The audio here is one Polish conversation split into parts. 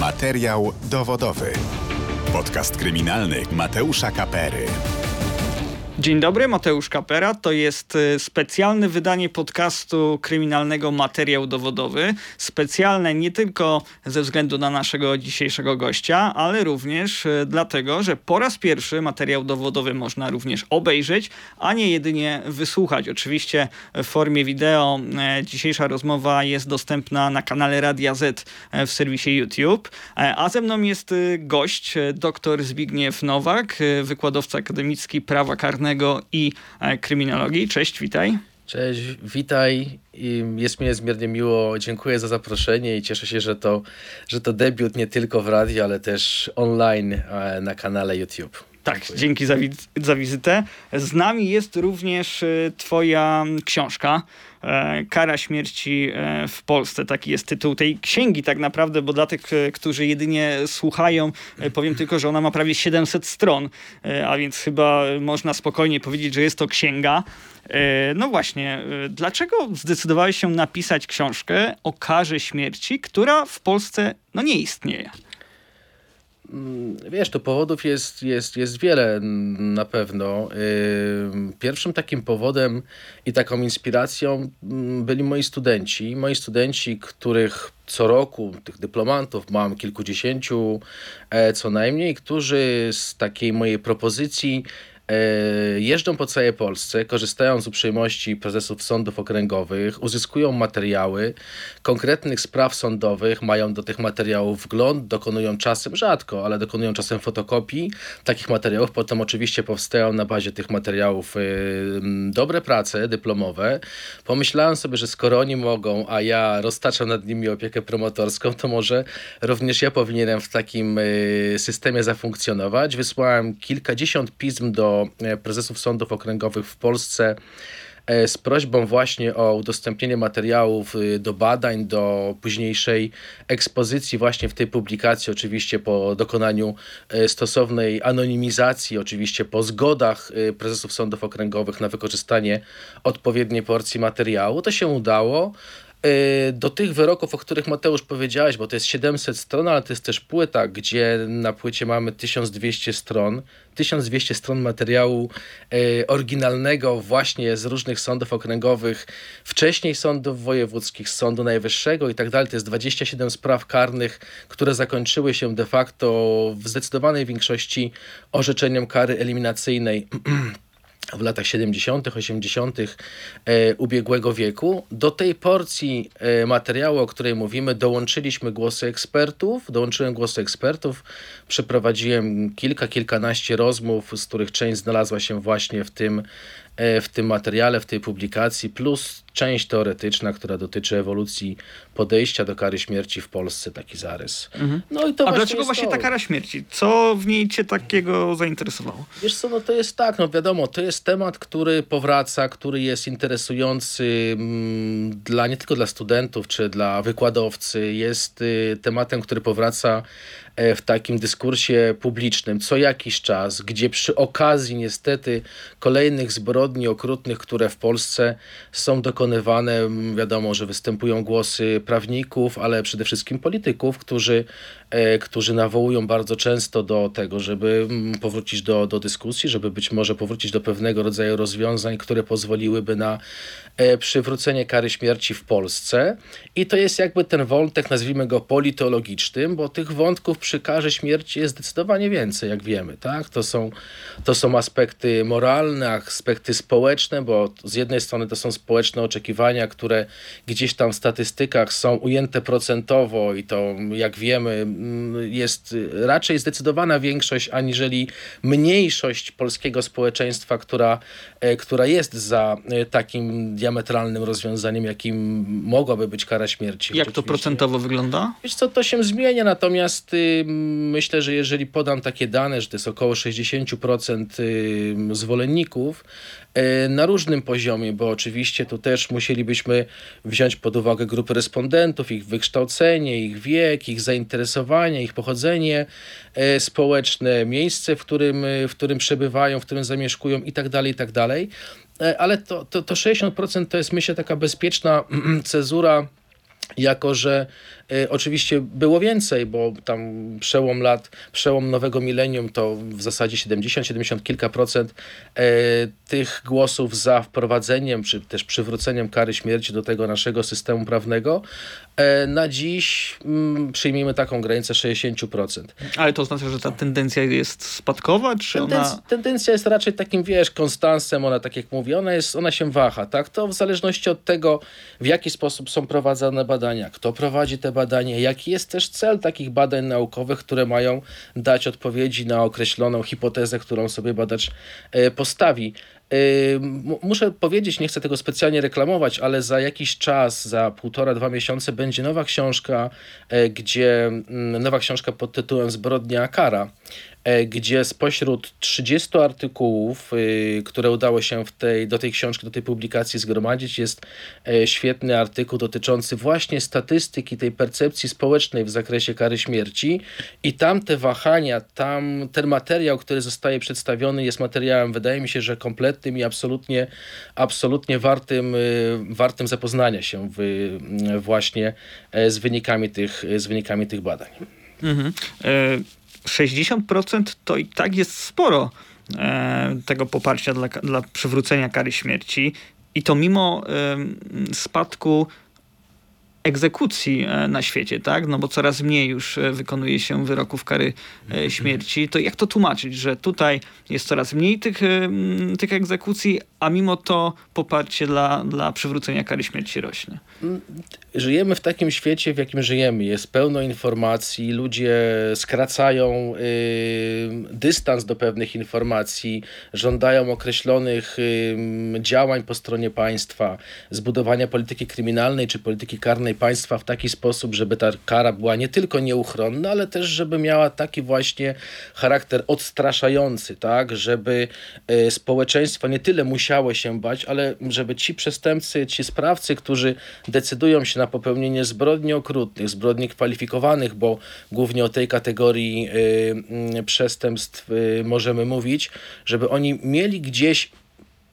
Materiał dowodowy. Podcast kryminalny Mateusza Kapery. Dzień dobry, Mateusz Kapera. To jest y, specjalne wydanie podcastu kryminalnego Materiał Dowodowy. Specjalne nie tylko ze względu na naszego dzisiejszego gościa, ale również y, dlatego, że po raz pierwszy materiał dowodowy można również obejrzeć, a nie jedynie wysłuchać. Oczywiście w formie wideo e, dzisiejsza rozmowa jest dostępna na kanale Radia Z w serwisie YouTube. E, a ze mną jest y, gość, dr Zbigniew Nowak, wykładowca akademicki prawa karnego i e, kryminologii. Cześć, witaj. Cześć, witaj. Jest mi niezmiernie miło. Dziękuję za zaproszenie i cieszę się, że to, że to debiut nie tylko w radiu, ale też online e, na kanale YouTube. Tak, Dziękuję. dzięki za, za wizytę. Z nami jest również e, Twoja książka. Kara śmierci w Polsce. Taki jest tytuł tej księgi, tak naprawdę, bo dla tych, którzy jedynie słuchają, powiem tylko, że ona ma prawie 700 stron, a więc chyba można spokojnie powiedzieć, że jest to księga. No właśnie, dlaczego zdecydowałeś się napisać książkę o karze śmierci, która w Polsce no, nie istnieje? Mm, wiesz, to powodów jest, jest, jest wiele na pewno. Pierwszym takim powodem i taką inspiracją mm, byli moi studenci. Moi studenci, których co roku, tych dyplomantów mam kilkudziesięciu e, co najmniej, którzy z takiej mojej propozycji jeżdżą po całej Polsce, korzystają z uprzejmości prezesów sądów okręgowych, uzyskują materiały konkretnych spraw sądowych, mają do tych materiałów wgląd, dokonują czasem, rzadko, ale dokonują czasem fotokopii takich materiałów. Potem oczywiście powstają na bazie tych materiałów e, dobre prace dyplomowe. Pomyślałem sobie, że skoro oni mogą, a ja roztaczam nad nimi opiekę promotorską, to może również ja powinienem w takim e, systemie zafunkcjonować. Wysłałem kilkadziesiąt pism do E, prezesów sądów okręgowych w Polsce e, z prośbą właśnie o udostępnienie materiałów y, do badań, do późniejszej ekspozycji właśnie w tej publikacji, oczywiście po dokonaniu e, stosownej anonimizacji, oczywiście po zgodach prezesów sądów okręgowych na wykorzystanie odpowiedniej porcji materiału. To się udało. Y, do tych wyroków, o których Mateusz powiedziałeś, bo to jest 700 stron, ale to jest też płyta, gdzie na płycie mamy 1200 stron, 1200 stron materiału y, oryginalnego właśnie z różnych sądów okręgowych, wcześniej sądów wojewódzkich, Sądu Najwyższego i tak dalej. To jest 27 spraw karnych, które zakończyły się de facto w zdecydowanej większości orzeczeniem kary eliminacyjnej. w latach 70., 80. E, ubiegłego wieku. Do tej porcji e, materiału, o której mówimy, dołączyliśmy głosy ekspertów. Dołączyłem głosy ekspertów, przeprowadziłem kilka, kilkanaście rozmów, z których część znalazła się właśnie w tym, e, w tym materiale, w tej publikacji, plus część teoretyczna, która dotyczy ewolucji podejścia do kary śmierci w Polsce, taki zarys. Mhm. No i to A dlaczego właśnie to. ta kara śmierci? Co w niej cię takiego zainteresowało? Wiesz co, no to jest tak, no wiadomo, to jest temat, który powraca, który jest interesujący mm, dla, nie tylko dla studentów, czy dla wykładowcy, jest y, tematem, który powraca e, w takim dyskursie publicznym co jakiś czas, gdzie przy okazji niestety kolejnych zbrodni okrutnych, które w Polsce są dokonywane, wykonywane. Wiadomo, że występują głosy prawników, ale przede wszystkim polityków, którzy, którzy nawołują bardzo często do tego, żeby mm, powrócić do, do dyskusji, żeby być może powrócić do pewnego rodzaju rozwiązań, które pozwoliłyby na e, przywrócenie kary śmierci w Polsce. I to jest jakby ten wątek, nazwijmy go politologicznym, bo tych wątków przy karze śmierci jest zdecydowanie więcej, jak wiemy. Tak? To, są, to są aspekty moralne, aspekty społeczne, bo z jednej strony to są społeczne oczekiwania, które gdzieś tam w statystykach są ujęte procentowo i to, jak wiemy, jest raczej zdecydowana większość, aniżeli mniejszość polskiego społeczeństwa, która, e, która jest za e, takim diametralnym rozwiązaniem, jakim mogłaby być kara śmierci. Jak to procentowo wygląda? Wiesz co, to się zmienia, natomiast y, myślę, że jeżeli podam takie dane, że to jest około 60% y, zwolenników, E, na różnym poziomie, bo oczywiście tu też musielibyśmy wziąć pod uwagę grupy respondentów, ich wykształcenie, ich wiek, ich zainteresowanie, ich pochodzenie e, społeczne, miejsce, w którym, w którym przebywają, w którym zamieszkują itd., tak itd. Tak e, ale to, to, to 60% to jest myślę taka bezpieczna cezura jako że Oczywiście było więcej, bo tam przełom lat, przełom nowego milenium to w zasadzie 70, 70 kilka procent tych głosów za wprowadzeniem, czy też przywróceniem kary śmierci do tego naszego systemu prawnego. Na dziś mm, przyjmijmy taką granicę 60%. Ale to oznacza, że ta tendencja jest spadkowa, czy Tendenc ona... Tendencja jest raczej takim, wiesz, konstansem, ona tak jak mówię, ona, jest, ona się waha, tak? To w zależności od tego, w jaki sposób są prowadzone badania, kto prowadzi te badania, jaki jest też cel takich badań naukowych, które mają dać odpowiedzi na określoną hipotezę, którą sobie badacz e, postawi. Muszę powiedzieć, nie chcę tego specjalnie reklamować, ale za jakiś czas, za półtora, dwa miesiące będzie nowa książka, e, gdzie mm, nowa książka pod tytułem Zbrodnia Kara E, gdzie spośród 30 artykułów, y, które udało się w tej, do tej książki, do tej publikacji zgromadzić, jest e, świetny artykuł dotyczący właśnie statystyki tej percepcji społecznej w zakresie kary śmierci i tam te wahania, tam ten materiał, który zostaje przedstawiony jest materiałem, wydaje mi się, że kompletnym i absolutnie, absolutnie wartym, y, wartym zapoznania się w, właśnie e, z wynikami tych, z wynikami tych badań. Mhm. 60% to i tak jest sporo e, tego poparcia dla, dla przywrócenia kary śmierci. I to mimo e, spadku egzekucji e, na świecie, tak? No bo coraz mniej już e, wykonuje się wyroków kary e, śmierci. To jak to tłumaczyć, że tutaj jest coraz mniej tych, tych egzekucji, a mimo to poparcie dla, dla przywrócenia kary śmierci rośnie? Żyjemy w takim świecie, w jakim żyjemy. Jest pełno informacji, ludzie skracają y, dystans do pewnych informacji, żądają określonych y, działań po stronie państwa, zbudowania polityki kryminalnej czy polityki karnej państwa w taki sposób, żeby ta kara była nie tylko nieuchronna, ale też, żeby miała taki właśnie charakter odstraszający, tak, żeby y, społeczeństwo nie tyle musiało się bać, ale żeby ci przestępcy, ci sprawcy, którzy decydują się na popełnienie zbrodni okrutnych, zbrodni kwalifikowanych, bo głównie o tej kategorii y, przestępstw y, możemy mówić, żeby oni mieli gdzieś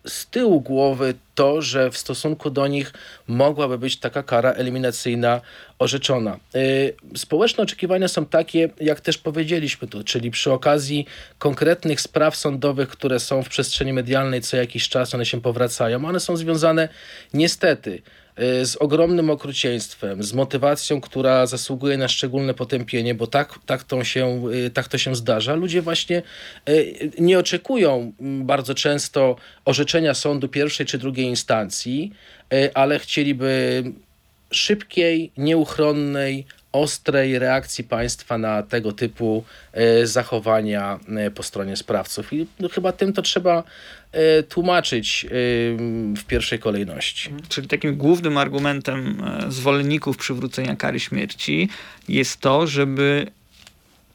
z tyłu głowy to, że w stosunku do nich mogłaby być taka kara eliminacyjna orzeczona. Y, społeczne oczekiwania są takie, jak też powiedzieliśmy tu, czyli przy okazji konkretnych spraw sądowych, które są w przestrzeni medialnej co jakiś czas, one się powracają. One są związane niestety z ogromnym okrucieństwem, z motywacją, która zasługuje na szczególne potępienie, bo tak, tak, to, się, y, tak to się zdarza. Ludzie właśnie y, nie oczekują mm, bardzo często orzeczenia sądu pierwszej czy drugiej instancji, ale chcieliby szybkiej, nieuchronnej, ostrej reakcji państwa na tego typu e, zachowania e, po stronie sprawców. I no, chyba tym to trzeba e, tłumaczyć w pierwszej kolejności. Mhm. Czyli takim głównym argumentem zwolenników przywrócenia kary śmierci jest to, żeby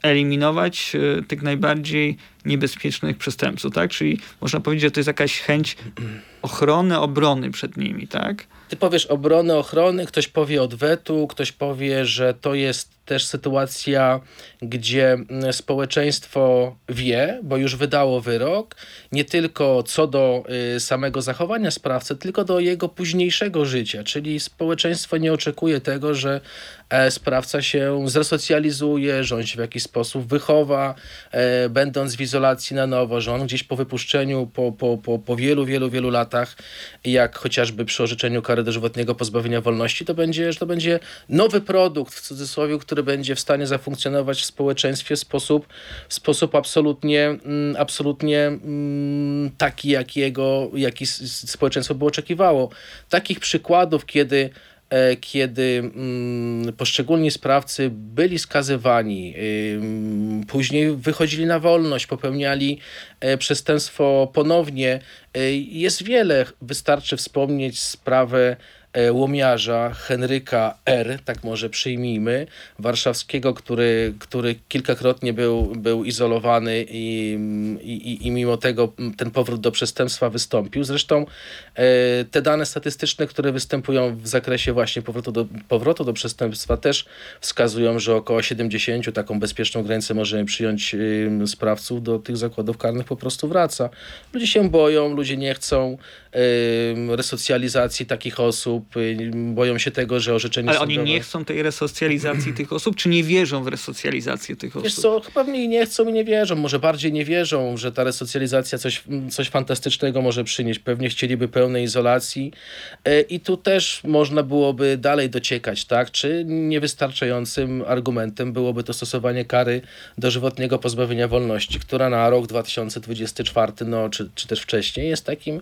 eliminować tych najbardziej niebezpiecznych przestępców, tak? Czyli można powiedzieć, że to jest jakaś chęć ochrony, obrony przed nimi, tak? Ty powiesz obrony, ochrony, ktoś powie odwetu, ktoś powie, że to jest też sytuacja, gdzie mm, społeczeństwo wie, bo już wydało wyrok, nie tylko co do y, samego zachowania sprawcy, tylko do jego późniejszego życia. Czyli społeczeństwo nie oczekuje tego, że e, sprawca się zresocjalizuje, że on się w jakiś sposób wychowa, e, będąc w izolacji na nowo, że on gdzieś po wypuszczeniu, po, po, po, po wielu, wielu, wielu latach, jak chociażby przy orzeczeniu kary dożywotniego pozbawienia wolności, to będzie, że to będzie nowy produkt, w cudzysłowie, który będzie w stanie zafunkcjonować w społeczeństwie w sposób, w sposób absolutnie, mm, absolutnie mm, taki, jakiego, jaki społeczeństwo by oczekiwało. Takich przykładów, kiedy e, kiedy mm, poszczególni sprawcy byli skazywani, później wychodzili na wolność, popełniali e, przestępstwo ponownie. E, jest wiele, wystarczy wspomnieć sprawę łomiarza Henryka R., tak może przyjmijmy, warszawskiego, który, który kilkakrotnie był, był izolowany i, i, i mimo tego ten powrót do przestępstwa wystąpił. Zresztą e, te dane statystyczne, które występują w zakresie właśnie powrotu do, powrotu do przestępstwa też wskazują, że około 70, taką bezpieczną granicę możemy przyjąć sprawców do tych zakładów karnych po prostu wraca. Ludzie się boją, ludzie nie chcą resocjalizacji takich osób, osób, y, boją się tego, że orzeczenie Ale sądowe... oni nie chcą tej resocjalizacji tych osób, czy nie wierzą w resocjalizację tych osób? Wiesz co, chyba nie chcą i nie wierzą, może bardziej nie wierzą, że ta resocjalizacja coś, coś fantastycznego może przynieść. Pewnie chcieliby pełnej izolacji e, i tu też można byłoby dalej dociekać, tak? Czy niewystarczającym argumentem byłoby to stosowanie kary dożywotniego pozbawienia wolności, która na rok 2024, no, czy, czy też wcześniej jest takim,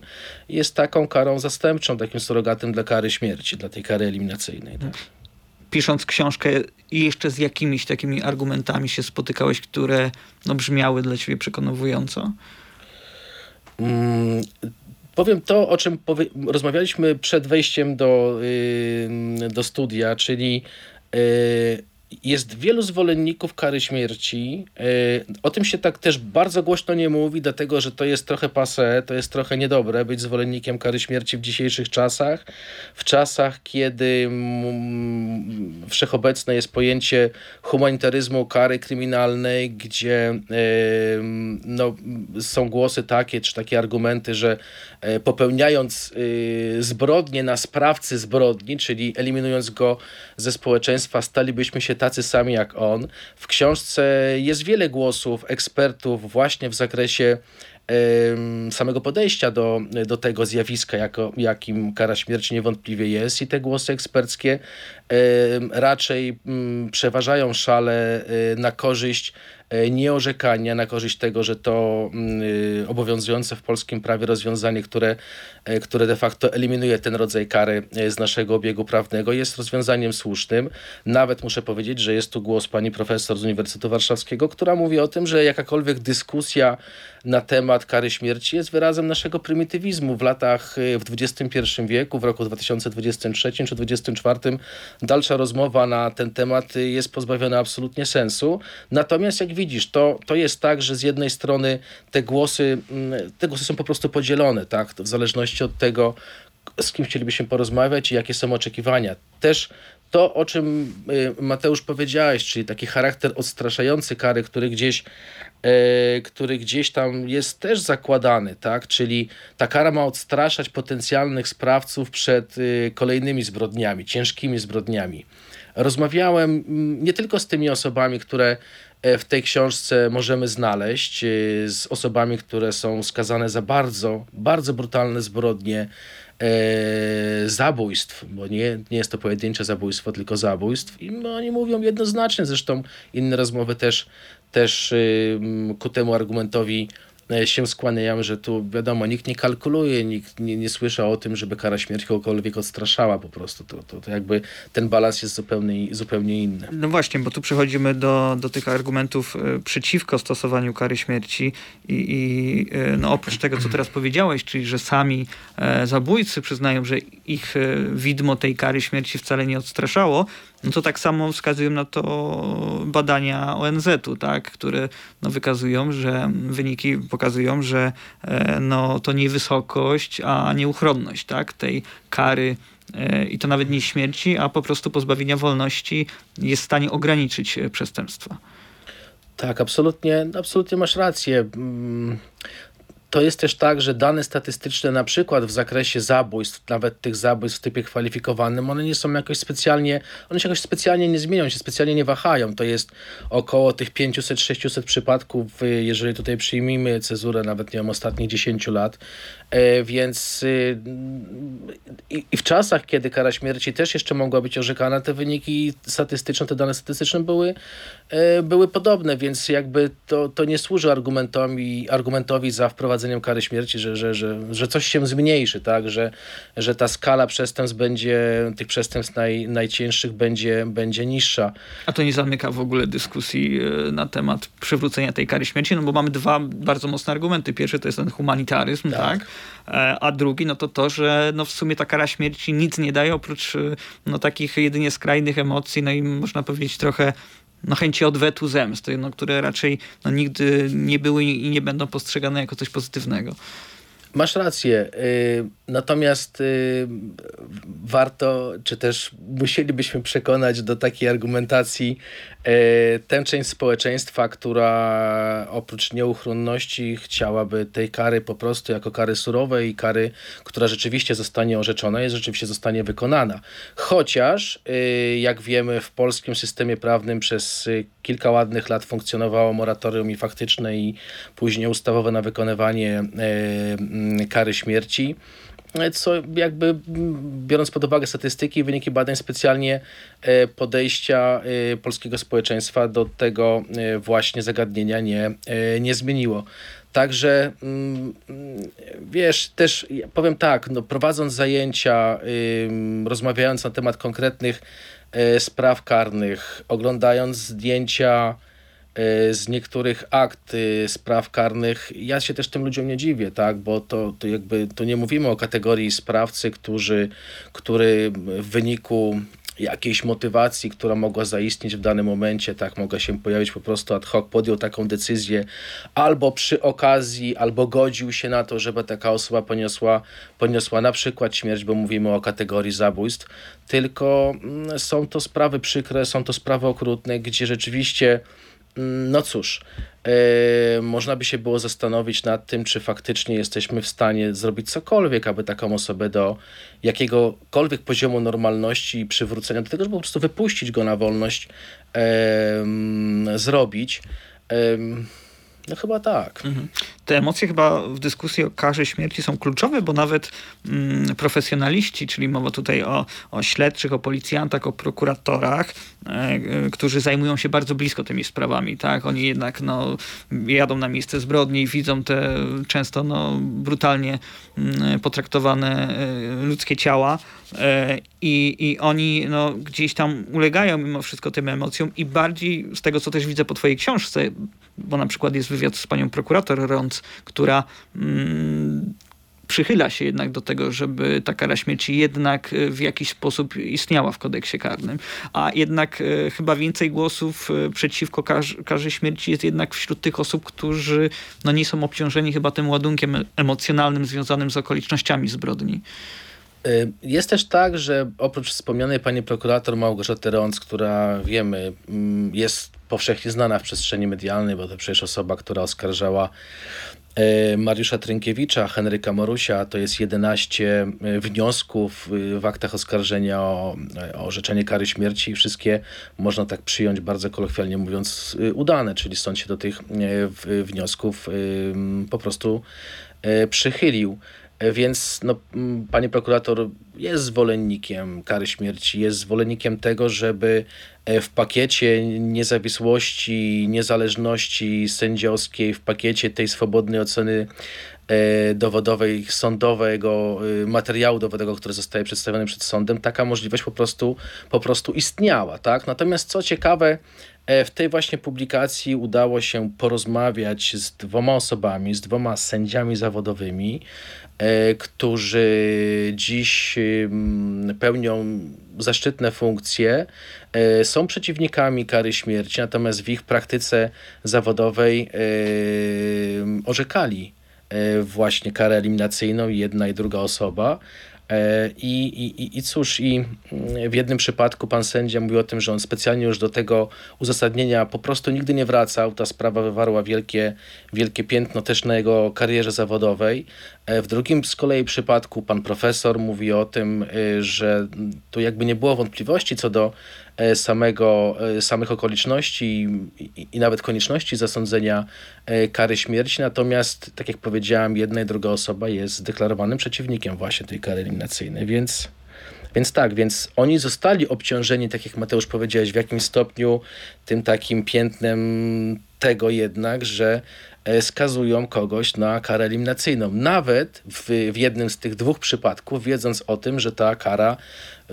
jest taką karą zastępczą, takim surrogatem dla kary śmierci, dla tej kary eliminacyjnej. Tak? Pisząc książkę, jeszcze z jakimiś takimi argumentami się spotykałeś, które no, brzmiały dla ciebie przekonująco? Mm, powiem to, o czym rozmawialiśmy przed wejściem do, yy, do studia, czyli yy, jest wielu zwolenników kary śmierci. E, o tym się tak też bardzo głośno nie mówi, dlatego że to jest trochę passe, to jest trochę niedobre być zwolennikiem kary śmierci w dzisiejszych czasach. W czasach, kiedy wszechobecne jest pojęcie humanitaryzmu kary kryminalnej, gdzie no, są głosy takie, czy takie argumenty, że e, popełniając y, zbrodnie na sprawcy zbrodni, czyli eliminując go ze społeczeństwa, stalibyśmy się tacy sami jak on. W książce jest wiele głosów ekspertów właśnie w zakresie samego podejścia do, do tego zjawiska, jako, jakim kara śmierci niewątpliwie jest, i te głosy eksperckie raczej mm, przeważają szale y, na korzyść nieorzekania na korzyść tego, że to mm, y, obowiązujące w polskim prawie rozwiązanie, które, e, które de facto eliminuje ten rodzaj kary e, z naszego obiegu prawnego, jest rozwiązaniem słusznym. Nawet muszę powiedzieć, że jest tu głos pani profesor z Uniwersytetu Warszawskiego, która mówi o tym, że jakakolwiek dyskusja na temat kary śmierci jest wyrazem naszego prymitywizmu. W latach, w XXI wieku, w roku 2023 czy 2024 dalsza rozmowa na ten temat jest pozbawiona absolutnie sensu. Natomiast jak widzisz, to, to jest tak, że z jednej strony te głosy, mm, te głosy są po prostu podzielone, tak? w zależności od tego, z kim chcielibyśmy porozmawiać i jakie są oczekiwania. Też to, o czym y, Mateusz powiedziałeś, czyli taki charakter odstraszający kary, który gdzieś, e, który gdzieś tam jest też zakładany, tak? Czyli ta kara ma odstraszać potencjalnych sprawców przed y, kolejnymi zbrodniami, ciężkimi zbrodniami. Rozmawiałem mm, nie tylko z tymi osobami, które E, w tej książce możemy znaleźć z osobami, które są skazane za bardzo, bardzo brutalne zbrodnie e, zabójstw, bo nie, nie jest to pojedyncze zabójstwo, tylko zabójstw. I oni mówią jednoznacznie, zresztą inne rozmowy też, też ku temu argumentowi się skłaniają, że tu wiadomo, nikt nie kalkuluje, nikt nie, nie słyszy o tym, żeby kara śmierci kogokolwiek odstraszała po prostu. To, to, to jakby ten balans jest zupełnie, zupełnie inny. No właśnie, bo tu przechodzimy do, do tych argumentów e, przeciwko stosowaniu kary śmierci i, i e, no oprócz tego, co teraz powiedziałeś, czyli że sami zabójcy przyznają, że ich widmo tej kary śmierci wcale nie odstraszało, no to tak samo wskazują na to badania ONZ-u, tak, które no, wykazują, że wyniki pokazują, że e, no, to nie wysokość, a nieuchronność tak, tej kary e, i to nawet nie śmierci, a po prostu pozbawienia wolności jest w stanie ograniczyć e, przestępstwa. Tak, absolutnie, absolutnie masz rację. To jest też tak, że dane statystyczne, na przykład w zakresie zabójstw, nawet tych zabójstw w typie kwalifikowanym, one nie są jakoś specjalnie, one się jakoś specjalnie nie zmienią, się specjalnie nie wahają. To jest około tych 500-600 przypadków, jeżeli tutaj przyjmijmy cezurę, nawet nie wiem, ostatnich 10 lat. E, więc y, i w czasach, kiedy kara śmierci też jeszcze mogła być orzekana, te wyniki statystyczne, te dane statystyczne były, e, były podobne, więc jakby to, to nie służy argumentowi, argumentowi za wprowadzeniem wprowadzeniem kary śmierci, że, że, że, że coś się zmniejszy, tak? że, że ta skala przestępstw będzie, tych przestępstw naj, najcięższych będzie, będzie niższa. A to nie zamyka w ogóle dyskusji e, na temat przywrócenia tej kary śmierci, no bo mamy dwa bardzo mocne argumenty. Pierwszy to jest ten humanitaryzm, tak? tak? E, a drugi no to to, że no w sumie ta kara śmierci nic nie daje oprócz e, no takich jedynie skrajnych emocji, no i można powiedzieć trochę no, chęci odwetu zemsty, no, które raczej no, nigdy nie były i nie będą postrzegane jako coś pozytywnego. Masz rację. Y, natomiast y, warto, czy też musielibyśmy przekonać do takiej argumentacji y, tę część społeczeństwa, która oprócz nieuchronności chciałaby tej kary po prostu jako kary surowej i kary, która rzeczywiście zostanie orzeczona i rzeczywiście zostanie wykonana. Chociaż, jak wiemy, w polskim systemie prawnym przez kilka ładnych lat funkcjonowało moratorium i faktyczne i później ustawowe na wykonywanie kary śmierci co jakby biorąc pod uwagę statystyki i wyniki badań specjalnie e, podejścia e, polskiego społeczeństwa do tego e, właśnie zagadnienia nie, nie zmieniło. Także mm, wiesz, też powiem tak, no, prowadząc zajęcia, rozmawiając na temat konkretnych spraw karnych, oglądając zdjęcia E, z niektórych akt y, spraw karnych, ja się też tym ludziom nie dziwię, tak, bo to, to jakby, to nie mówimy o kategorii sprawcy, którzy, który w wyniku jakiejś motywacji, która mogła zaistnieć w danym momencie, tak, mogła się pojawić po prostu ad hoc, podjął taką decyzję, albo przy okazji, albo godził się na to, żeby taka osoba poniosła, poniosła na przykład śmierć, bo mówimy o kategorii zabójstw, tylko mm, są to sprawy przykre, są to sprawy okrutne, gdzie rzeczywiście no cóż, yy, można by się było zastanowić nad tym, czy faktycznie jesteśmy w stanie zrobić cokolwiek, aby taką osobę do jakiegokolwiek poziomu normalności i przywrócenia do tego, żeby po prostu wypuścić go na wolność, yy, zrobić. Yy, no chyba tak. Mhm. Te emocje chyba w dyskusji o karze śmierci są kluczowe, bo nawet mm, profesjonaliści, czyli mowa tutaj o, o śledczych, o policjantach, o prokuratorach, e, e, którzy zajmują się bardzo blisko tymi sprawami, tak? Oni jednak no, jadą na miejsce zbrodni i widzą te często no, brutalnie mm, potraktowane e, ludzkie ciała e, i, i oni no, gdzieś tam ulegają mimo wszystko tym emocjom i bardziej z tego, co też widzę po twojej książce, bo na przykład jest wywiad z panią prokurator Rąc, która mm, przychyla się jednak do tego, żeby ta kara śmierci jednak e, w jakiś sposób istniała w kodeksie karnym. A jednak e, chyba więcej głosów e, przeciwko karze, śmierci jest jednak wśród tych osób, którzy no, nie są obciążeni chyba tym ładunkiem emocjonalnym związanym z okolicznościami zbrodni. Jest też tak, że oprócz wspomnianej pani prokurator Małgorzaty Rąc, która wiemy mm, jest powszechnie znana w przestrzeni medialnej, bo to przecież osoba, która oskarżała e, Mariusza Trynkiewicza, Henryka Morusia, to jest 11 e, wniosków w aktach oskarżenia o, orzeczenie kary śmierci i wszystkie można tak przyjąć bardzo kolokwialnie mówiąc udane, czyli sąd się do tych wniosków po prostu przychylił. Więc no, pani prokurator jest zwolennikiem kary śmierci, jest zwolennikiem tego, żeby e, w pakiecie niezawisłości, niezależności sędziowskiej, w pakiecie tej swobodnej oceny dowodowej, sądowego e, materiału dowodowego, który zostaje przedstawiony przed sądem, taka możliwość po prostu, po prostu istniała. Tak? Natomiast co ciekawe, w tej właśnie publikacji udało się porozmawiać z dwoma osobami, z dwoma sędziami zawodowymi, E, którzy dziś pełnią zaszczytne funkcje, e, są przeciwnikami kary śmierci, natomiast w ich praktyce zawodowej e, orzekali właśnie karę eliminacyjną jedna i druga osoba. E, I, i, I cóż, i mm, w jednym przypadku pan sędzia mówił o tym, że on specjalnie już do tego uzasadnienia po prostu nigdy nie wracał. Ta sprawa wywarła wielkie, wielkie piętno też na jego karierze zawodowej. E, w drugim z kolei przypadku pan profesor mówi o tym, że tu jakby nie było wątpliwości co do E, samego, e, samych okoliczności i, i, nawet konieczności zasądzenia e, kary śmierci. Natomiast, tak jak powiedziałem, jedna i druga osoba jest zdeklarowanym przeciwnikiem właśnie tej kary eliminacyjnej, więc. Więc tak, więc oni zostali obciążeni, tak jak Mateusz powiedziałeś, w jakimś stopniu tym takim piętnem tego jednak, że skazują kogoś na karę eliminacyjną. Nawet w, w jednym z tych dwóch przypadków, wiedząc o tym, że ta kara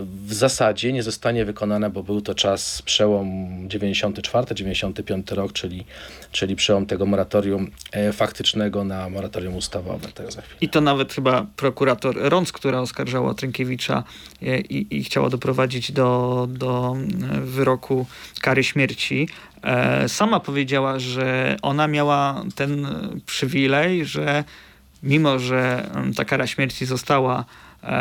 w zasadzie nie zostanie wykonana, bo był to czas przełom 94-95 rok, czyli, czyli przełom tego moratorium e, faktycznego na moratorium ustawowe. Za I to nawet chyba prokurator Rąc, która oskarżała Trynkiewicza e, i, i chciała doprowadzić do, do e, wyroku kary śmierci, sama powiedziała, że ona miała ten przywilej, że mimo że ta kara śmierci została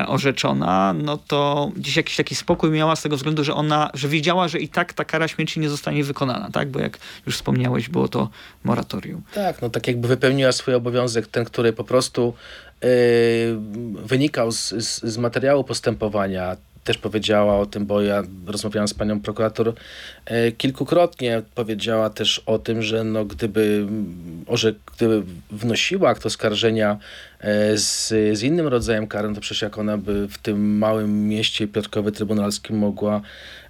orzeczona, no to gdzieś jakiś taki spokój miała z tego względu, że ona, że wiedziała, że i tak ta kara śmierci nie zostanie wykonana, tak? Bo jak już wspomniałeś, było to moratorium. Tak, no tak jakby wypełniła swój obowiązek, ten, który po prostu yy, wynikał z, z, z materiału postępowania, też powiedziała o tym, bo ja rozmawiałam z panią prokurator e, kilkukrotnie. Powiedziała też o tym, że no, gdyby, orze, gdyby wnosiła akt oskarżenia e, z, z innym rodzajem kary, no to przecież jak ona by w tym małym mieście Piotrkowie Trybunalskim mogła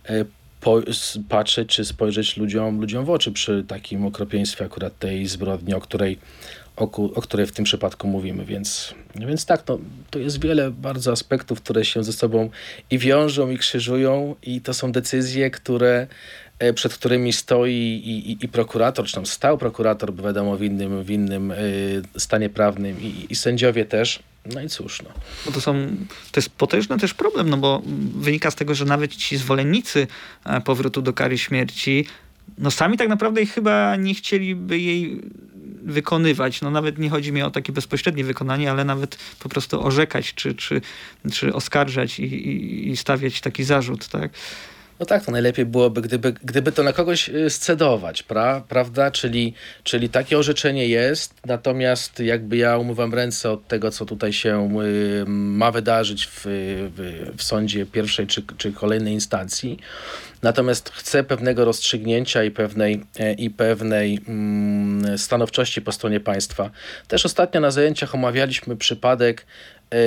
e, po, patrzeć czy spojrzeć ludziom, ludziom w oczy przy takim okropieństwie akurat tej zbrodni, o której o, o której w tym przypadku mówimy. Więc, więc tak, no, to jest wiele bardzo aspektów, które się ze sobą i wiążą, i krzyżują, i to są decyzje, które e, przed którymi stoi i, i, i, prokurator, czy tam stał prokurator, bo wiadomo, w innym, w innym y, stanie prawnym i, i sędziowie też. No i cóż, no. Bo to, są, to jest potężny też problem, no bo wynika z tego, że nawet ci zwolennicy e, powrotu do kary śmierci no sami tak naprawdę chyba nie chcieliby jej wykonywać. No nawet nie chodzi mi o takie bezpośrednie wykonanie, ale nawet po prostu orzekać, czy, czy, czy oskarżać i, i, i stawiać taki zarzut, tak? No tak, to najlepiej byłoby, gdyby, gdyby to na kogoś y, scedować, pra, prawda? Czyli, czyli takie orzeczenie jest, natomiast jakby ja umywam ręce od tego, co tutaj się y, ma wydarzyć w, w, w sądzie pierwszej czy, czy kolejnej instancji, natomiast chcę pewnego rozstrzygnięcia i pewnej, e, i pewnej mm, stanowczości po stronie państwa. Też ostatnio na zajęciach omawialiśmy przypadek yy,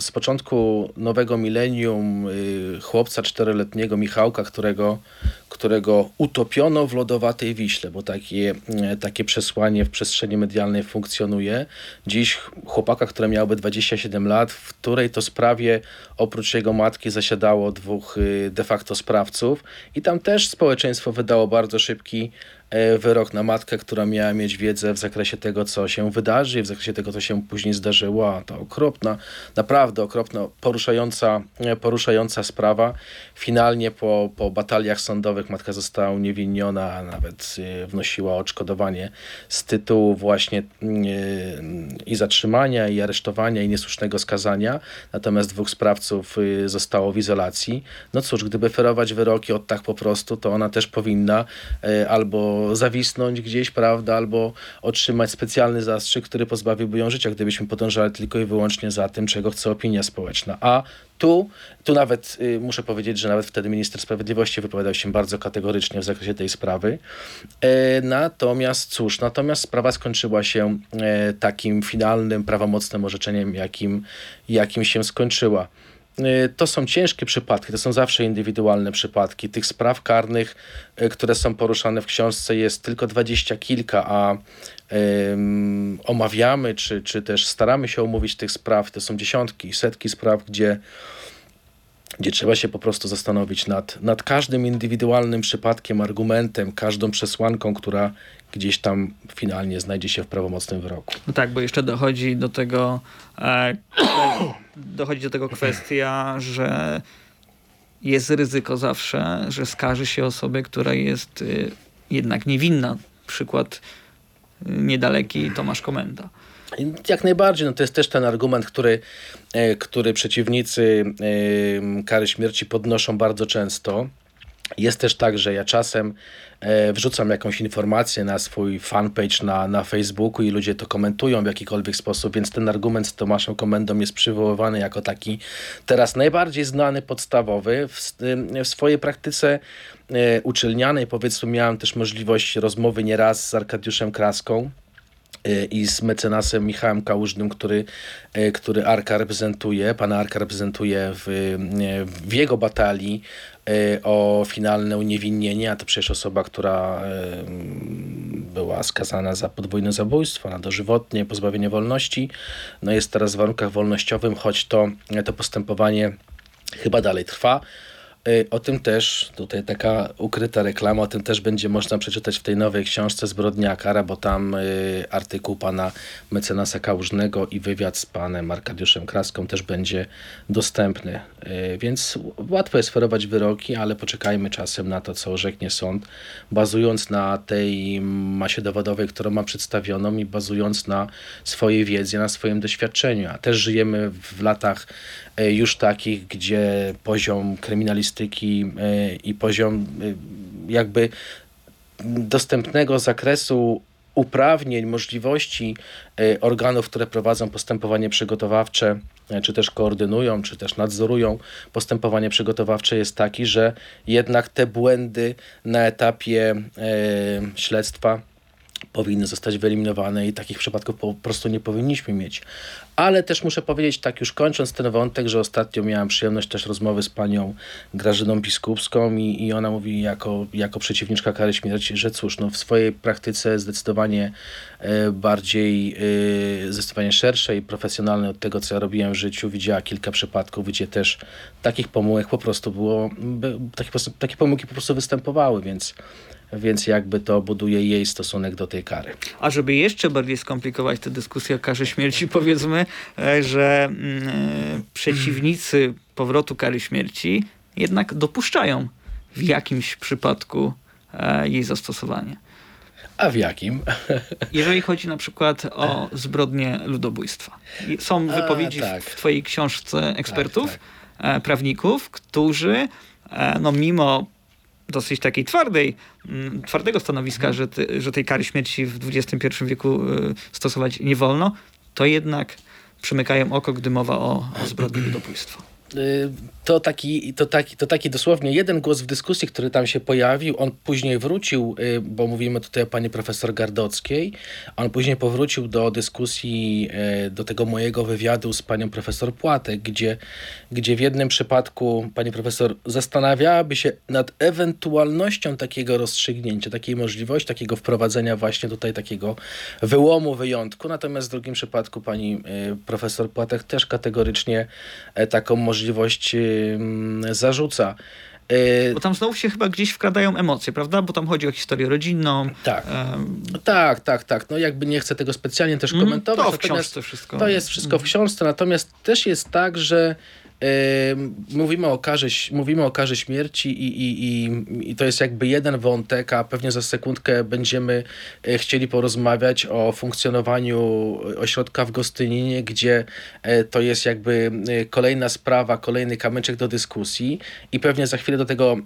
z początku nowego milenium y, chłopca czteroletniego Michałka, którego, którego utopiono w lodowatej Wiśle, bo takie, e, takie przesłanie w przestrzeni medialnej funkcjonuje. Dziś chłopaka, który miałby 27 lat, w której to sprawie oprócz jego matki zasiadało dwóch y, de facto sprawców i tam też społeczeństwo wydało bardzo szybki E, wyrok na matkę, która miała mieć wiedzę w zakresie tego, co się wydarzy w zakresie tego, co się później zdarzyło. A to okropna, naprawdę okropna, poruszająca, e, poruszająca sprawa. Finalnie po, po bataliach sądowych matka została uniewinniona, a nawet e, wnosiła odszkodowanie z tytułu właśnie i zatrzymania, i aresztowania, i niesłusznego skazania. Natomiast dwóch sprawców zostało w izolacji. No cóż, gdyby ferować wyroki od tak po prostu, to ona też powinna albo zawisnąć gdzieś, prawda, albo otrzymać specjalny zastrzyk, który pozbawiłby ją życia, gdybyśmy podążali tylko i wyłącznie za tym, czego chce opinia społeczna. A tu, tu nawet y, muszę powiedzieć, że nawet wtedy minister sprawiedliwości wypowiadał się bardzo kategorycznie w zakresie tej sprawy. E, natomiast cóż, natomiast sprawa skończyła się e, takim finalnym, prawomocnym orzeczeniem, jakim, jakim się skończyła. Y, to są ciężkie przypadki, to są zawsze indywidualne przypadki. Tych spraw karnych, y, które są poruszane w książce, jest tylko dwadzieścia kilka, a omawiamy, czy, czy też staramy się omówić tych spraw. To są dziesiątki, setki spraw, gdzie gdzie trzeba się po prostu zastanowić nad, nad każdym indywidualnym przypadkiem, argumentem, każdą przesłanką, która gdzieś tam finalnie znajdzie się w prawomocnym wyroku. No tak, bo jeszcze dochodzi do tego, e, dochodzi do tego kwestia, że jest ryzyko zawsze, że skaże się osobę, która jest y, jednak niewinna. Przykład y, niedaleki Tomasz Komenda. Jak najbardziej, no to jest też ten argument, który, e, który przeciwnicy e, kary śmierci podnoszą bardzo często. Jest też tak, że ja czasem e, wrzucam jakąś informację na swój fanpage na, na Facebooku i ludzie to komentują w jakikolwiek sposób, więc ten argument z Tomaszem Komendą jest przywoływany jako taki teraz najbardziej znany, podstawowy. W, w swojej praktyce uczelnianej powiedzmy miałem też możliwość rozmowy nieraz z Arkadiuszem Kraską, E, i z mecenasem Michałem Kałużnym, który, e, który Arka reprezentuje, pana Arka reprezentuje w, e, w jego batalii o finalne uniewinnienie, a to przecież osoba, która była skazana za podwójne zabójstwo, na dożywotnie pozbawienie wolności, no jest teraz w warunkach wolnościowych, choć to, to postępowanie chyba dalej trwa. Y, o tym też, tutaj taka ukryta reklama, o tym też będzie można przeczytać w tej nowej książce Zbrodnia Kara, bo tam y, artykuł pana mecenasa Kałużnego i wywiad z panem Arkadiuszem Kraską też będzie dostępny. Y, więc łatwo jest ferować wyroki, ale poczekajmy czasem na to, co orzeknie sąd, bazując na tej masie dowodowej, którą ma przedstawioną i bazując na swojej wiedzy, na swoim doświadczeniu. A też żyjemy w latach już takich, gdzie poziom kryminalistyki e, i poziom e, jakby dostępnego zakresu uprawnień, możliwości organów, które prowadzą postępowanie przygotowawcze, czy też koordynują, czy też nadzorują postępowanie przygotowawcze, jest taki, że jednak te błędy na etapie śledztwa powinny zostać wyeliminowane i takich przypadków po prostu nie powinniśmy mieć. Ale też muszę powiedzieć, tak już kończąc ten wątek, że ostatnio miałem przyjemność też rozmowy z panią Grażyną Biskupską i, i ona mówi jako, jako przeciwniczka kary śmierci, że cóż, no w swojej praktyce zdecydowanie e, bardziej, e, zdecydowanie szerszej profesjonalnej od tego, co ja robiłem w życiu, widziała kilka przypadków, gdzie też takich pomyłek po prostu było, by, takie, takie pomyłki po prostu występowały, więc więc jakby to buduje jej stosunek do tej kary. A żeby jeszcze bardziej skomplikować tę dyskusję o karze śmierci, powiedzmy, e, że mm, e, przeciwnicy powrotu kary śmierci jednak dopuszczają w jakimś przypadku e, jej zastosowanie. A w jakim? Jeżeli chodzi na przykład o zbrodnie ludobójstwa. Są wypowiedzi A, tak. w twojej książce ekspertów, tak, tak. prawników, którzy no mimo dosyć takiej twardej, mm, twardego stanowiska, mhm. że, ty, że tej kary śmierci w XXI wieku y, stosować nie wolno, to jednak przymykają oko, gdy mowa o, o zbrodni ludobójstwa. Y, to taki, to, taki, to taki dosłownie jeden głos w dyskusji, który tam się pojawił. On później wrócił, y, bo mówimy tutaj o pani profesor Gardockiej. On później powrócił do dyskusji, y, do tego mojego wywiadu z panią profesor Płatek, gdzie, gdzie w jednym przypadku pani profesor zastanawiałaby się nad ewentualnością takiego rozstrzygnięcia, takiej możliwości, takiego wprowadzenia właśnie tutaj takiego wyłomu, wyjątku. Natomiast w drugim przypadku pani profesor Płatek też kategorycznie e, taką możliwość zarzuca. Bo tam znowu się chyba gdzieś wkradają emocje, prawda? Bo tam chodzi o historię rodzinną. Tak, um... tak, tak, tak. No jakby nie chcę tego specjalnie też mm, komentować. To w książce wszystko. To jest wszystko w książce, natomiast też jest tak, że Mówimy o karze, mówimy o karze śmierci i, i, i, i to jest jakby jeden wątek, a pewnie za sekundkę będziemy e, chcieli porozmawiać o funkcjonowaniu ośrodka w Gostyninie, gdzie e, to jest jakby e, kolejna sprawa, kolejny kamyczek do dyskusji i pewnie za chwilę do tego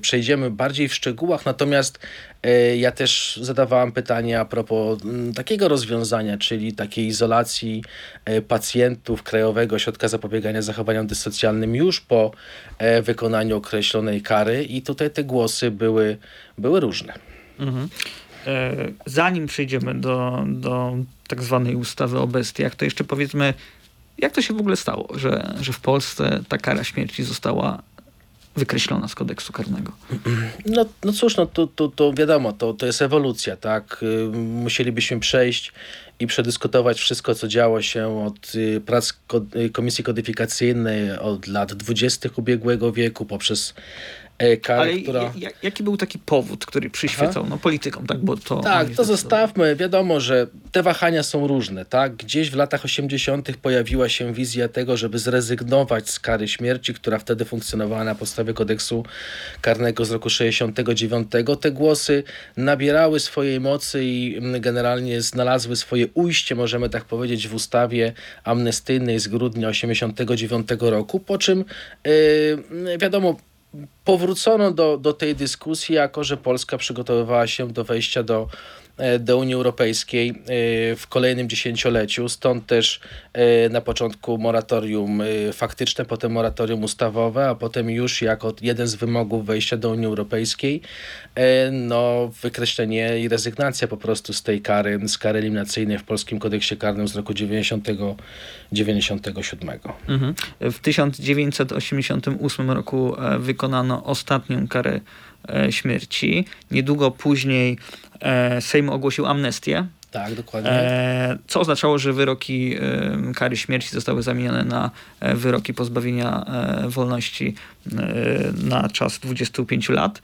przejdziemy bardziej w szczegółach, natomiast ja też zadawałam pytanie a propos takiego rozwiązania, czyli takiej izolacji pacjentów Krajowego Ośrodka Zapobiegania Zachowaniom socjalnym już po e, wykonaniu określonej kary i tutaj te głosy były, były różne. Mhm. E, zanim przejdziemy do, do tak zwanej ustawy o bestiach, to jeszcze powiedzmy, jak to się w ogóle stało, że, że w Polsce ta kara śmierci została wykreślona z kodeksu karnego. No, no cóż, no to, to, to wiadomo, to, to jest ewolucja, tak? Y, musielibyśmy przejść i przedyskutować wszystko, co działo się od y, prac y, Komisji Kodyfikacyjnej od lat 20. ubiegłego wieku poprzez karę, Ale która... jaki był taki powód, który przyświecał no, politykom, tak? Bo to tak, to zostawmy. Wiadomo, że te wahania są różne, tak? Gdzieś w latach 80. pojawiła się wizja tego, żeby zrezygnować z kary śmierci, która wtedy funkcjonowała na podstawie kodeksu karnego z roku 69. Te głosy nabierały swojej mocy i mm, generalnie znalazły swoje ujście, możemy tak powiedzieć, w ustawie amnestyjnej z grudnia 89 roku, po czym yy, wiadomo, powrócono do, do tej dyskusji, jako że Polska przygotowywała się do wejścia do do Unii Europejskiej e, w kolejnym dziesięcioleciu. Stąd też e, na początku moratorium faktyczne, potem moratorium ustawowe, a potem już jako jeden z wymogów wejścia do Unii Europejskiej no, wykreślenie i rezygnacja po prostu z tej kary, z kary eliminacyjnej w polskim kodeksie karnym z roku 90, 97. Mhm. W 1988 roku wykonano ostatnią karę śmierci. Niedługo później E, Sejm ogłosił amnestię Tak, dokładnie. E, co oznaczało, że wyroki e, kary śmierci zostały zamienione na e, wyroki pozbawienia e, wolności na czas 25 lat.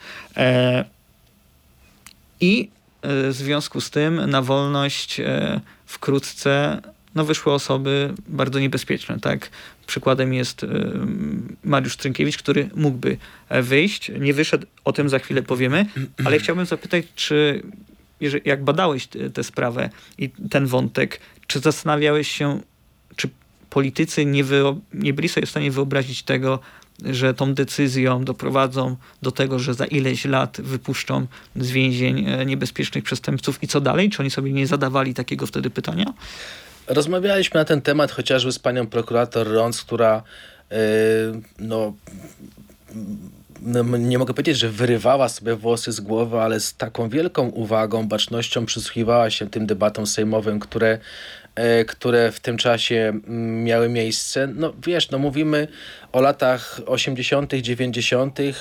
I w związku z tym na wolność wkrótce no, wyszły osoby bardzo niebezpieczne. Tak? Przykładem jest Mariusz Trynkiewicz, który mógłby wyjść. Nie wyszedł, o tym za chwilę powiemy, ale chciałbym zapytać, czy jak badałeś tę sprawę i ten wątek, czy zastanawiałeś się, czy politycy nie, nie byli sobie w stanie wyobrazić tego, że tą decyzją doprowadzą do tego, że za ileś lat wypuszczą z więzień e, niebezpiecznych przestępców i co dalej? Czy oni sobie nie zadawali takiego wtedy pytania? Rozmawialiśmy na ten temat chociażby z panią prokurator Rąc, która yy, no no, nie mogę powiedzieć, że wyrywała sobie włosy z głowy, ale z taką wielką uwagą, bacznością przysłuchiwała się tym debatom sejmowym, które E, które w tym czasie mm, miały miejsce. No wiesz, no mówimy o latach 80., 90. Y,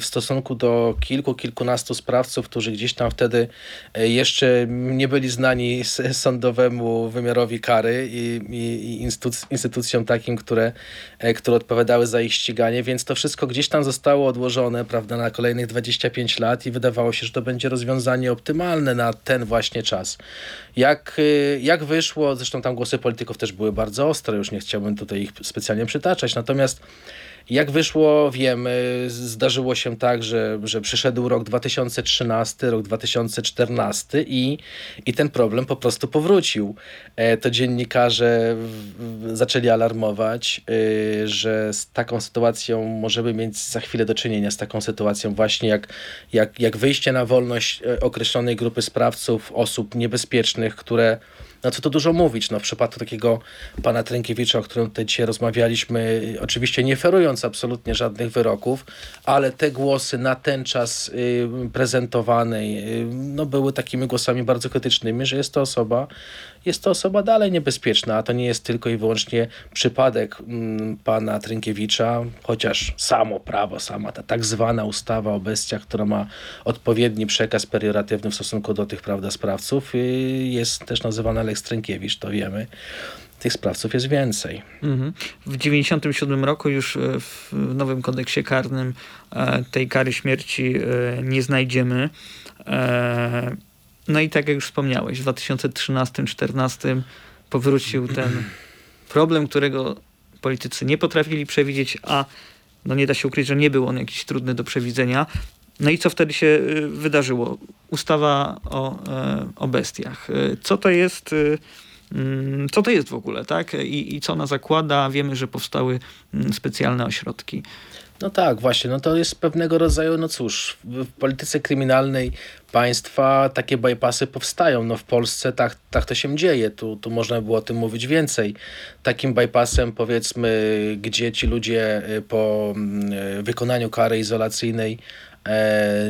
w stosunku do kilku, kilkunastu sprawców, którzy gdzieś tam wtedy e, jeszcze nie byli znani sądowemu wymiarowi kary i, i, i instytucjom takim, które, e, które odpowiadały za ich ściganie, więc to wszystko gdzieś tam zostało odłożone, prawda, na kolejnych 25 lat i wydawało się, że to będzie rozwiązanie optymalne na ten właśnie czas. Jak, y, jak wyszło, zresztą tam głosy polityków też były bardzo ostre, już nie chciałbym tutaj ich specjalnie przytaczać, natomiast jak wyszło, wiemy, zdarzyło się tak, że, że przyszedł rok 2013, rok 2014 i, i ten problem po prostu powrócił. E, to dziennikarze zaczęli alarmować, e, że z taką sytuacją możemy mieć za chwilę do czynienia, z taką sytuacją właśnie jak, jak, jak wyjście na wolność e, określonej grupy sprawców, osób niebezpiecznych, które no co to dużo mówić, no w przypadku takiego pana Trękiewicza, o którym tutaj dzisiaj rozmawialiśmy, oczywiście nie ferując absolutnie żadnych wyroków, ale te głosy na ten czas y, prezentowane y, no były takimi głosami bardzo krytycznymi, że jest to osoba, jest to osoba dalej niebezpieczna, a to nie jest tylko i wyłącznie przypadek mm, pana Trynkiewicza, chociaż samo prawo, sama ta tak zwana ustawa o bestiach, która ma odpowiedni przekaz perioratywny w stosunku do tych prawda, sprawców, y, jest też nazywana Lex Trynkiewicz, to wiemy tych sprawców jest więcej. Mhm. W 1997 roku już e, w nowym kodeksie karnym e, tej kary śmierci e, nie znajdziemy. No i tak jak już wspomniałeś, w 2013-2014 powrócił ten problem, którego politycy nie potrafili przewidzieć, a no nie da się ukryć, że nie był on jakiś trudny do przewidzenia. No i co wtedy się y, wydarzyło? Ustawa o, e, o bestiach. Y, co to jest? Y, mm, co to jest w ogóle, tak? I, I co ona zakłada? Wiemy, że powstały mm, specjalne ośrodki. No tak, właśnie, no to jest pewnego rodzaju, no cóż, w polityce kryminalnej państwa takie bypassy powstają. No w Polsce tak, tak to się dzieje, tu, tu można było o tym mówić więcej. Takim bypassem powiedzmy, gdzie ci ludzie y, po mm, y, wykonaniu kary izolacyjnej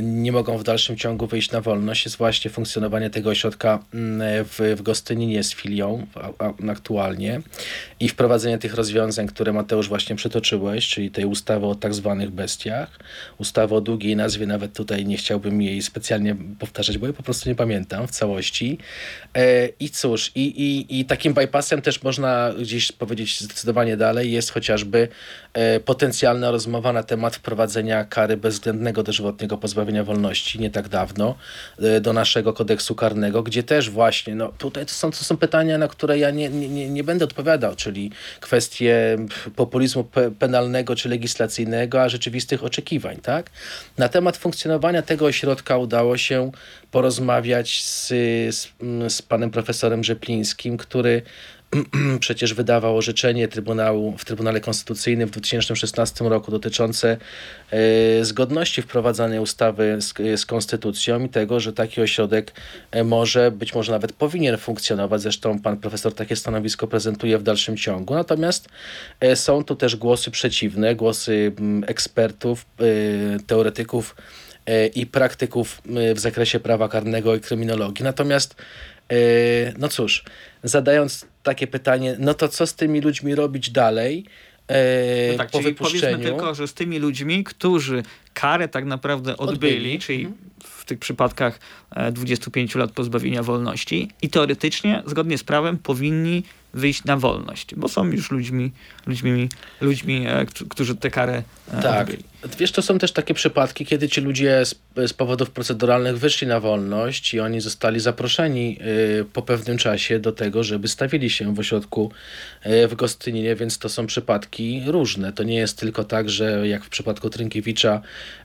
nie mogą w dalszym ciągu wyjść na wolność, jest właśnie funkcjonowanie tego ośrodka mm, w, w Gostyninie z filią a, a, aktualnie. I wprowadzenie tych rozwiązań, które Mateusz właśnie przytoczyłeś, czyli tej ustawy o tak zwanych bestiach, ustawy o długiej nazwie, nawet tutaj nie chciałbym jej specjalnie powtarzać, bo jej po prostu nie pamiętam w całości. E, I cóż, i, i, i takim bypassem też można gdzieś powiedzieć zdecydowanie dalej jest chociażby e, potencjalna rozmowa na temat wprowadzenia kary bezwzględnego dożywotniego pozbawienia wolności nie tak dawno e, do naszego kodeksu karnego, gdzie też właśnie, no tutaj to są, to są pytania, na które ja nie, nie, nie będę odpowiadał, czyli kwestie populizmu penalnego czy legislacyjnego, a rzeczywistych oczekiwań, tak? Na temat funkcjonowania tego ośrodka udało się porozmawiać z, z, z panem profesorem Rzeplińskim, który przecież wydawał orzeczenie Trybunału, w Trybunale Konstytucyjnym w 2016 roku dotyczące e, zgodności wprowadzanej ustawy z, z konstytucją i tego, że taki ośrodek e, może, być może nawet powinien funkcjonować. Zresztą pan profesor takie stanowisko prezentuje w dalszym ciągu. Natomiast e, są tu też głosy przeciwne, głosy ekspertów, teoretyków i praktyków w zakresie prawa karnego i kryminologii. Natomiast no cóż, zadając takie pytanie, no to co z tymi ludźmi robić dalej? e, no tak, po czyli. Powiedzmy tylko, że z tymi ludźmi, którzy karę tak naprawdę odbyli, Odbyli. czyli Mhm. w tych przypadkach e, 25 lat pozbawienia wolności i teoretycznie, zgodnie z prawem, powinni wyjść na wolność, bo są już ludźmi, ludźmi, ludźmi e, którzy- tę karę e, Tak. odbyli. Wiesz, to są też takie przypadki, kiedy ci ludzie z, z powodów proceduralnych wyszli na wolność i oni zostali zaproszeni y, po pewnym czasie do tego, żeby stawili się w ośrodku y, w Gostyninie, więc to są przypadki różne. To nie jest tylko tak, że jak w przypadku Trynkiewicza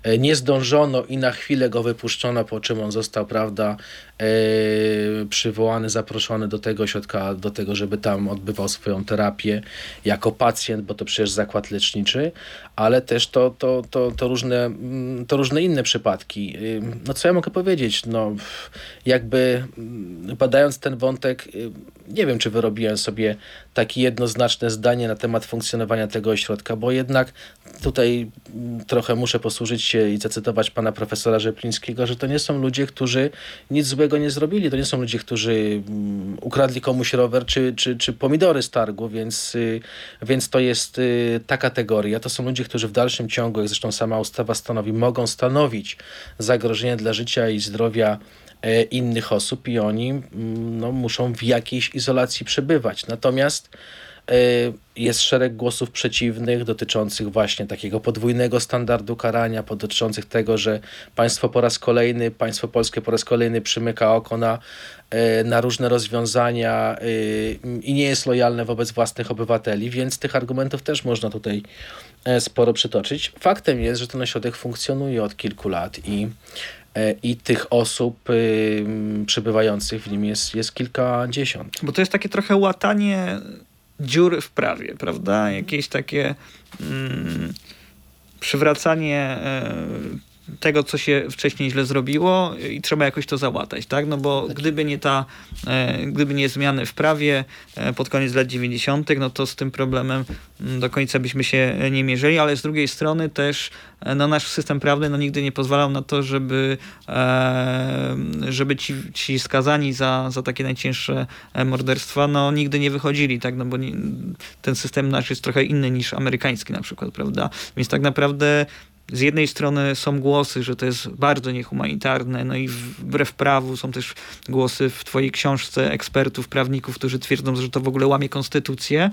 y, nie zdążono i na chwilę go wypuszczono, po czym on został, prawda, y, przywołany, zaproszony do tego ośrodka, do tego, żeby tam odbywał swoją terapię jako pacjent, bo to przecież zakład leczniczy, ale też to, to, to, to, różne, mm, to różne inne przypadki. Ym, No co ja mogę powiedzieć? No, jakby mm, badając ten wątek, ym, nie wiem, czy wyrobiłem sobie takie jednoznaczne zdanie na temat funkcjonowania tego ośrodka, bo jednak tutaj mm, trochę muszę posłużyć się i zacytować pana profesora Rzeplińskiego, że to nie są ludzie, którzy nic złego nie zrobili. To nie są ludzie, którzy mm, ukradli komuś rower czy, czy, czy pomidory z targu, więc, y, więc to jest y, ta kategoria. To są ludzie, którzy w dalszym ciągu, jak zresztą sama ustawa stanowi, mogą stanowić zagrożenie dla życia i zdrowia innych osób i oni mm, no, muszą w jakiejś izolacji przebywać. Natomiast e, jest szereg głosów przeciwnych dotyczących właśnie takiego podwójnego standardu karania, dotyczących tego, że państwo po raz kolejny, państwo polskie po raz kolejny przymyka oko na, e, na różne rozwiązania e, i nie jest lojalne wobec własnych obywateli, więc tych argumentów też można tutaj e, sporo przytoczyć. Faktem jest, że ten ośrodek funkcjonuje od kilku lat i e, i tych osób przebywających w nim jest, jest kilkadziesiąt. Bo to jest takie trochę łatanie dziur w prawie, prawda? Jakieś takie mm, przywracanie e, tego, co się wcześniej źle zrobiło i trzeba jakoś to załatać, tak? No bo gdyby nie ta, e, gdyby nie zmiany w prawie e, pod koniec lat 90., no to z tym problemem mm, do końca byśmy się nie mierzyli, ale z drugiej strony też e, no, nasz system prawny no, nigdy nie pozwalał na to, żeby, e, żeby ci, ci skazani za, za takie najcięższe e, morderstwa, no nigdy nie wychodzili, tak? No bo ten system nasz jest trochę inny niż amerykański na przykład, prawda? Więc tak naprawdę z jednej strony są głosy, że to jest bardzo niehumanitarne, no i wbrew prawu są też głosy w twojej książce ekspertów, prawników, którzy twierdzą, że to w ogóle łamie konstytucję.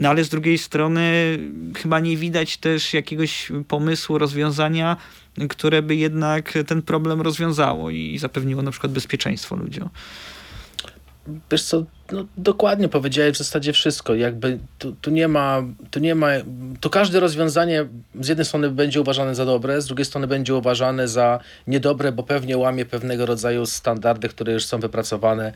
No ale z drugiej strony chyba nie widać też jakiegoś pomysłu, rozwiązania, które by jednak ten problem rozwiązało i zapewniło na przykład bezpieczeństwo ludziom. Wiesz co, no, dokładnie powiedziałeś w zasadzie wszystko. Jakby tu, tu nie ma, tu nie ma, tu każde rozwiązanie z jednej strony będzie uważane za dobre, z drugiej strony będzie uważane za niedobre, bo pewnie łamie pewnego rodzaju standardy, które już są wypracowane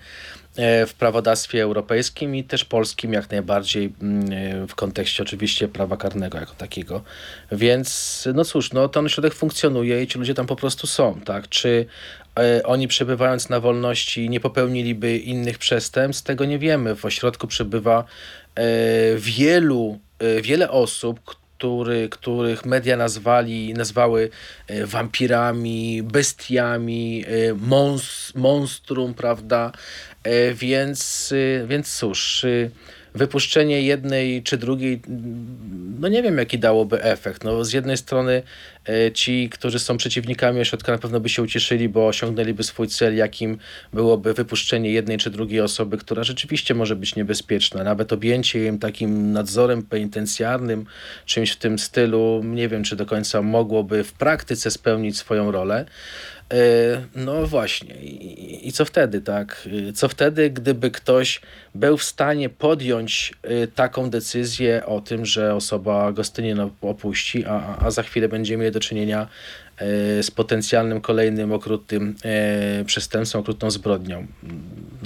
e, w prawodawstwie europejskim i też polskim jak najbardziej mm, e, w kontekście oczywiście prawa karnego jako takiego. Więc no cóż, no ten ośrodek funkcjonuje i ci ludzie tam po prostu są, tak? Czy oni przebywając na wolności nie popełniliby innych przestępstw, tego nie wiemy. W ośrodku przebywa e, wielu, e, wiele osób, który, których media nazwali, nazwały e, wampirami, bestiami, e, mons, monstrum, prawda? E, Więc, e, więc cóż, e, wypuszczenie jednej czy drugiej, no nie wiem jaki dałoby efekt. No z jednej strony e, ci, którzy są przeciwnikami ośrodka na pewno by się ucieszyli, bo osiągnęliby swój cel, jakim byłoby wypuszczenie jednej czy drugiej osoby, która rzeczywiście może być niebezpieczna. Nawet objęcie im takim nadzorem penitencjarnym, czymś w tym stylu, nie wiem czy do końca mogłoby w praktyce spełnić swoją rolę. E, No właśnie, I, i co wtedy, tak? E, Co wtedy, gdyby ktoś był w stanie podjąć e, taką decyzję o tym, że osoba Gostynię opuści, a, a za chwilę będziemy mieli do czynienia z potencjalnym kolejnym okrutnym przestępstwem, okrutną zbrodnią.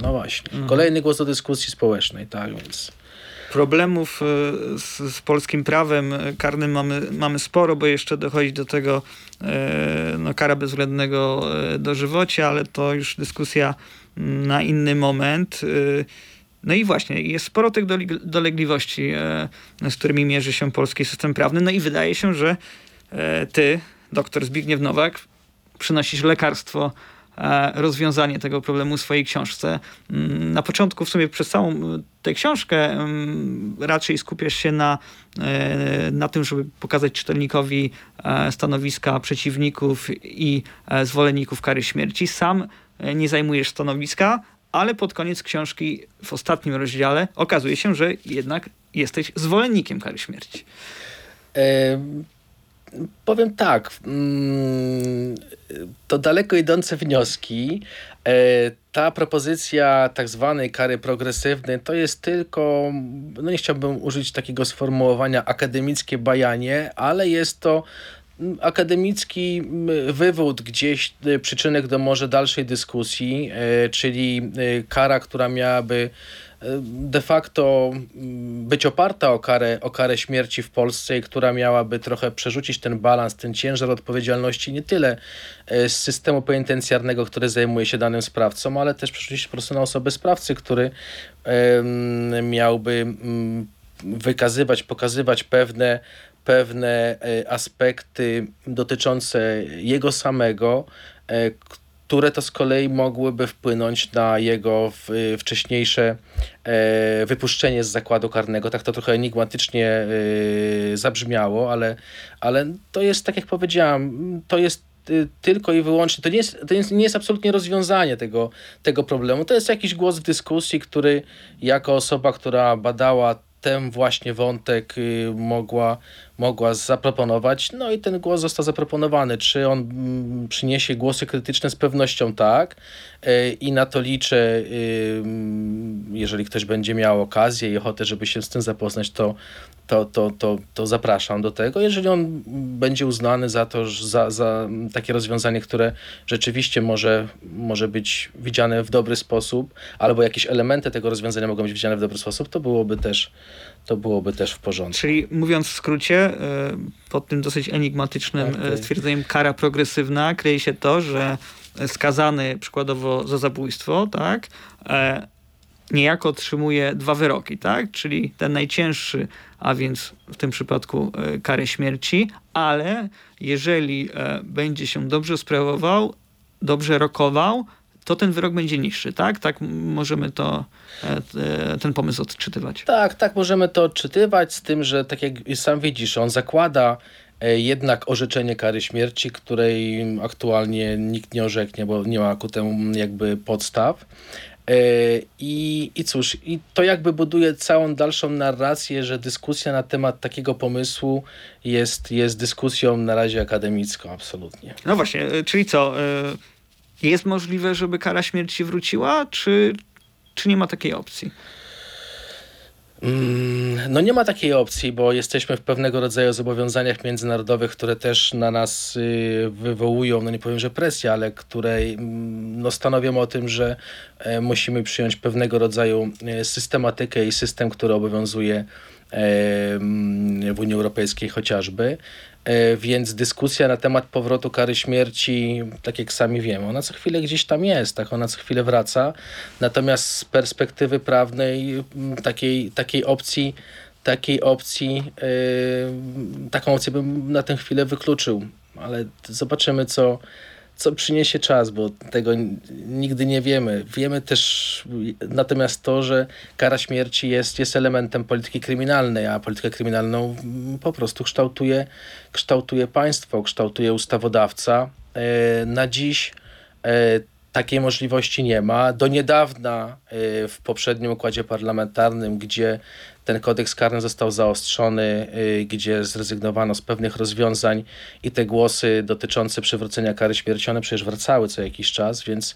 No właśnie. Kolejny głos do dyskusji społecznej, tak więc. Problemów e, z, z polskim prawem karnym mamy, mamy sporo, bo jeszcze dochodzi do tego e, no, kara bezwzględnego e, dożywocia, ale to już dyskusja na inny moment. No i właśnie, jest sporo tych doleg- dolegliwości, z którymi mierzy się polski system prawny. No i wydaje się, że ty, doktor Zbigniew Nowak, przynosisz lekarstwo rozwiązanie tego problemu w swojej książce. Mm, na początku w sumie przez całą tę książkę mm, raczej skupiasz się na, na tym, żeby pokazać czytelnikowi stanowiska przeciwników i zwolenników kary śmierci. Sam nie zajmujesz stanowiska, ale pod koniec książki, w ostatnim rozdziale, okazuje się, że jednak jesteś zwolennikiem kary śmierci. E, powiem tak. Mm, to daleko idące wnioski. E, ta propozycja tak zwanej kary progresywnej to jest tylko, no nie chciałbym użyć takiego sformułowania akademickie bajanie, ale jest to akademicki wywód gdzieś, y, przyczynek do może dalszej dyskusji, y, czyli y, kara, która miałaby de facto być oparta o karę, o karę śmierci w Polsce i która miałaby trochę przerzucić ten balans, ten ciężar odpowiedzialności nie tyle z systemu penitencjarnego, który zajmuje się danym sprawcą, ale też przerzucić po prostu na osobę sprawcy, który miałby wykazywać, pokazywać pewne pewne e, aspekty dotyczące jego samego, e, które to z kolei mogłyby wpłynąć na jego wcześniejsze e, wypuszczenie z zakładu karnego. Tak to trochę enigmatycznie zabrzmiało, ale, ale to jest, tak jak powiedziałam, to jest tylko i wyłącznie, to nie jest, to jest, nie jest absolutnie rozwiązanie tego, tego problemu. To jest jakiś głos w dyskusji, który jako osoba, która badała ten właśnie wątek y, mogła, mogła zaproponować. No i ten głos został zaproponowany. Czy on mm, przyniesie głosy krytyczne? Z pewnością tak. Y, I na to liczę, y, jeżeli ktoś będzie miał okazję i ochotę, żeby się z tym zapoznać, to, to, to, to, to zapraszam do tego. Jeżeli on będzie uznany za to, za, za takie rozwiązanie, które rzeczywiście może, może być widziane w dobry sposób, albo jakieś elementy tego rozwiązania mogą być widziane w dobry sposób, to byłoby też, to byłoby też w porządku. Czyli mówiąc w skrócie, e, pod tym dosyć enigmatycznym tak, e, tak. stwierdzeniem kara progresywna kryje się to, że skazany przykładowo za zabójstwo, tak, e, niejako otrzymuje dwa wyroki, tak? Czyli ten najcięższy, a więc w tym przypadku karę śmierci, ale jeżeli będzie się dobrze sprawował, dobrze rokował, to ten wyrok będzie niższy, tak? Tak możemy to, e, ten pomysł odczytywać. Tak, tak możemy to odczytywać, z tym, że tak jak sam widzisz, on zakłada jednak orzeczenie kary śmierci, której aktualnie nikt nie orzeknie, bo nie ma ku temu jakby podstaw. E, I, I cóż, i to jakby buduje całą dalszą narrację, że dyskusja na temat takiego pomysłu jest, jest dyskusją na razie akademicką, absolutnie. No właśnie, e, czyli co? Jest możliwe, żeby kara śmierci wróciła, czy, czy nie ma takiej opcji? Mm, no nie ma takiej opcji, bo jesteśmy w pewnego rodzaju zobowiązaniach międzynarodowych, które też na nas y, wywołują, no nie powiem, że presję, ale które mm, no, stanowią o tym, że e, musimy przyjąć pewnego rodzaju e, systematykę i system, który obowiązuje e, w Unii Europejskiej chociażby. E, więc dyskusja na temat powrotu kary śmierci, tak jak sami wiemy, ona co chwilę gdzieś tam jest, tak ona co chwilę wraca. Natomiast z perspektywy prawnej takiej, takiej opcji, takiej opcji, yy, taką opcję bym na tę chwilę wykluczył. Ale zobaczymy, co, co przyniesie czas, bo tego nigdy nie wiemy. Wiemy też natomiast to, że kara śmierci jest, jest elementem polityki kryminalnej, a politykę kryminalną po prostu kształtuje, kształtuje państwo, kształtuje ustawodawca. E, na dziś e, takiej możliwości nie ma. Do niedawna y, w poprzednim układzie parlamentarnym, gdzie ten kodeks karny został zaostrzony, y, gdzie zrezygnowano z pewnych rozwiązań i te głosy dotyczące przywrócenia kary śmierci, one przecież wracały co jakiś czas, więc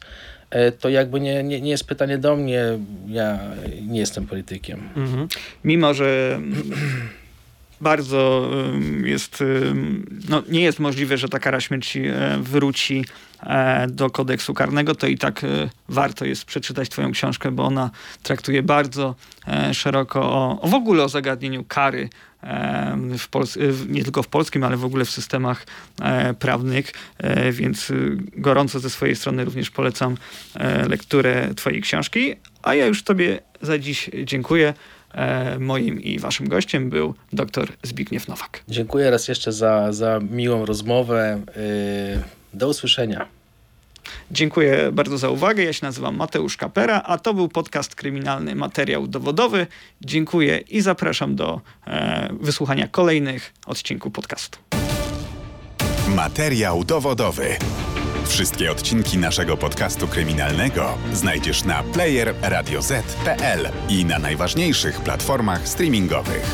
y, to jakby nie, nie, nie jest pytanie do mnie, ja nie jestem politykiem. Mhm. Mimo, że bardzo jest, no nie jest możliwe, że ta kara śmierci e, wróci e, do kodeksu karnego, to i tak e, warto jest przeczytać twoją książkę, bo ona traktuje bardzo szeroko o, o w ogóle o zagadnieniu kary w Pols nie tylko w polskim, ale w ogóle w systemach prawnych, więc gorąco ze swojej strony również polecam lekturę twojej książki, a ja już tobie za dziś dziękuję. E, moim i waszym gościem był dr Zbigniew Nowak. Dziękuję raz jeszcze za, za miłą rozmowę. E, do usłyszenia. Dziękuję bardzo za uwagę. Ja się nazywam Mateusz Kapera, a to był podcast kryminalny Materiał Dowodowy. Dziękuję i zapraszam do e, wysłuchania kolejnych odcinków podcastu. Materiał dowodowy. Wszystkie odcinki naszego podcastu kryminalnego znajdziesz na player radioz.pl i na najważniejszych platformach streamingowych.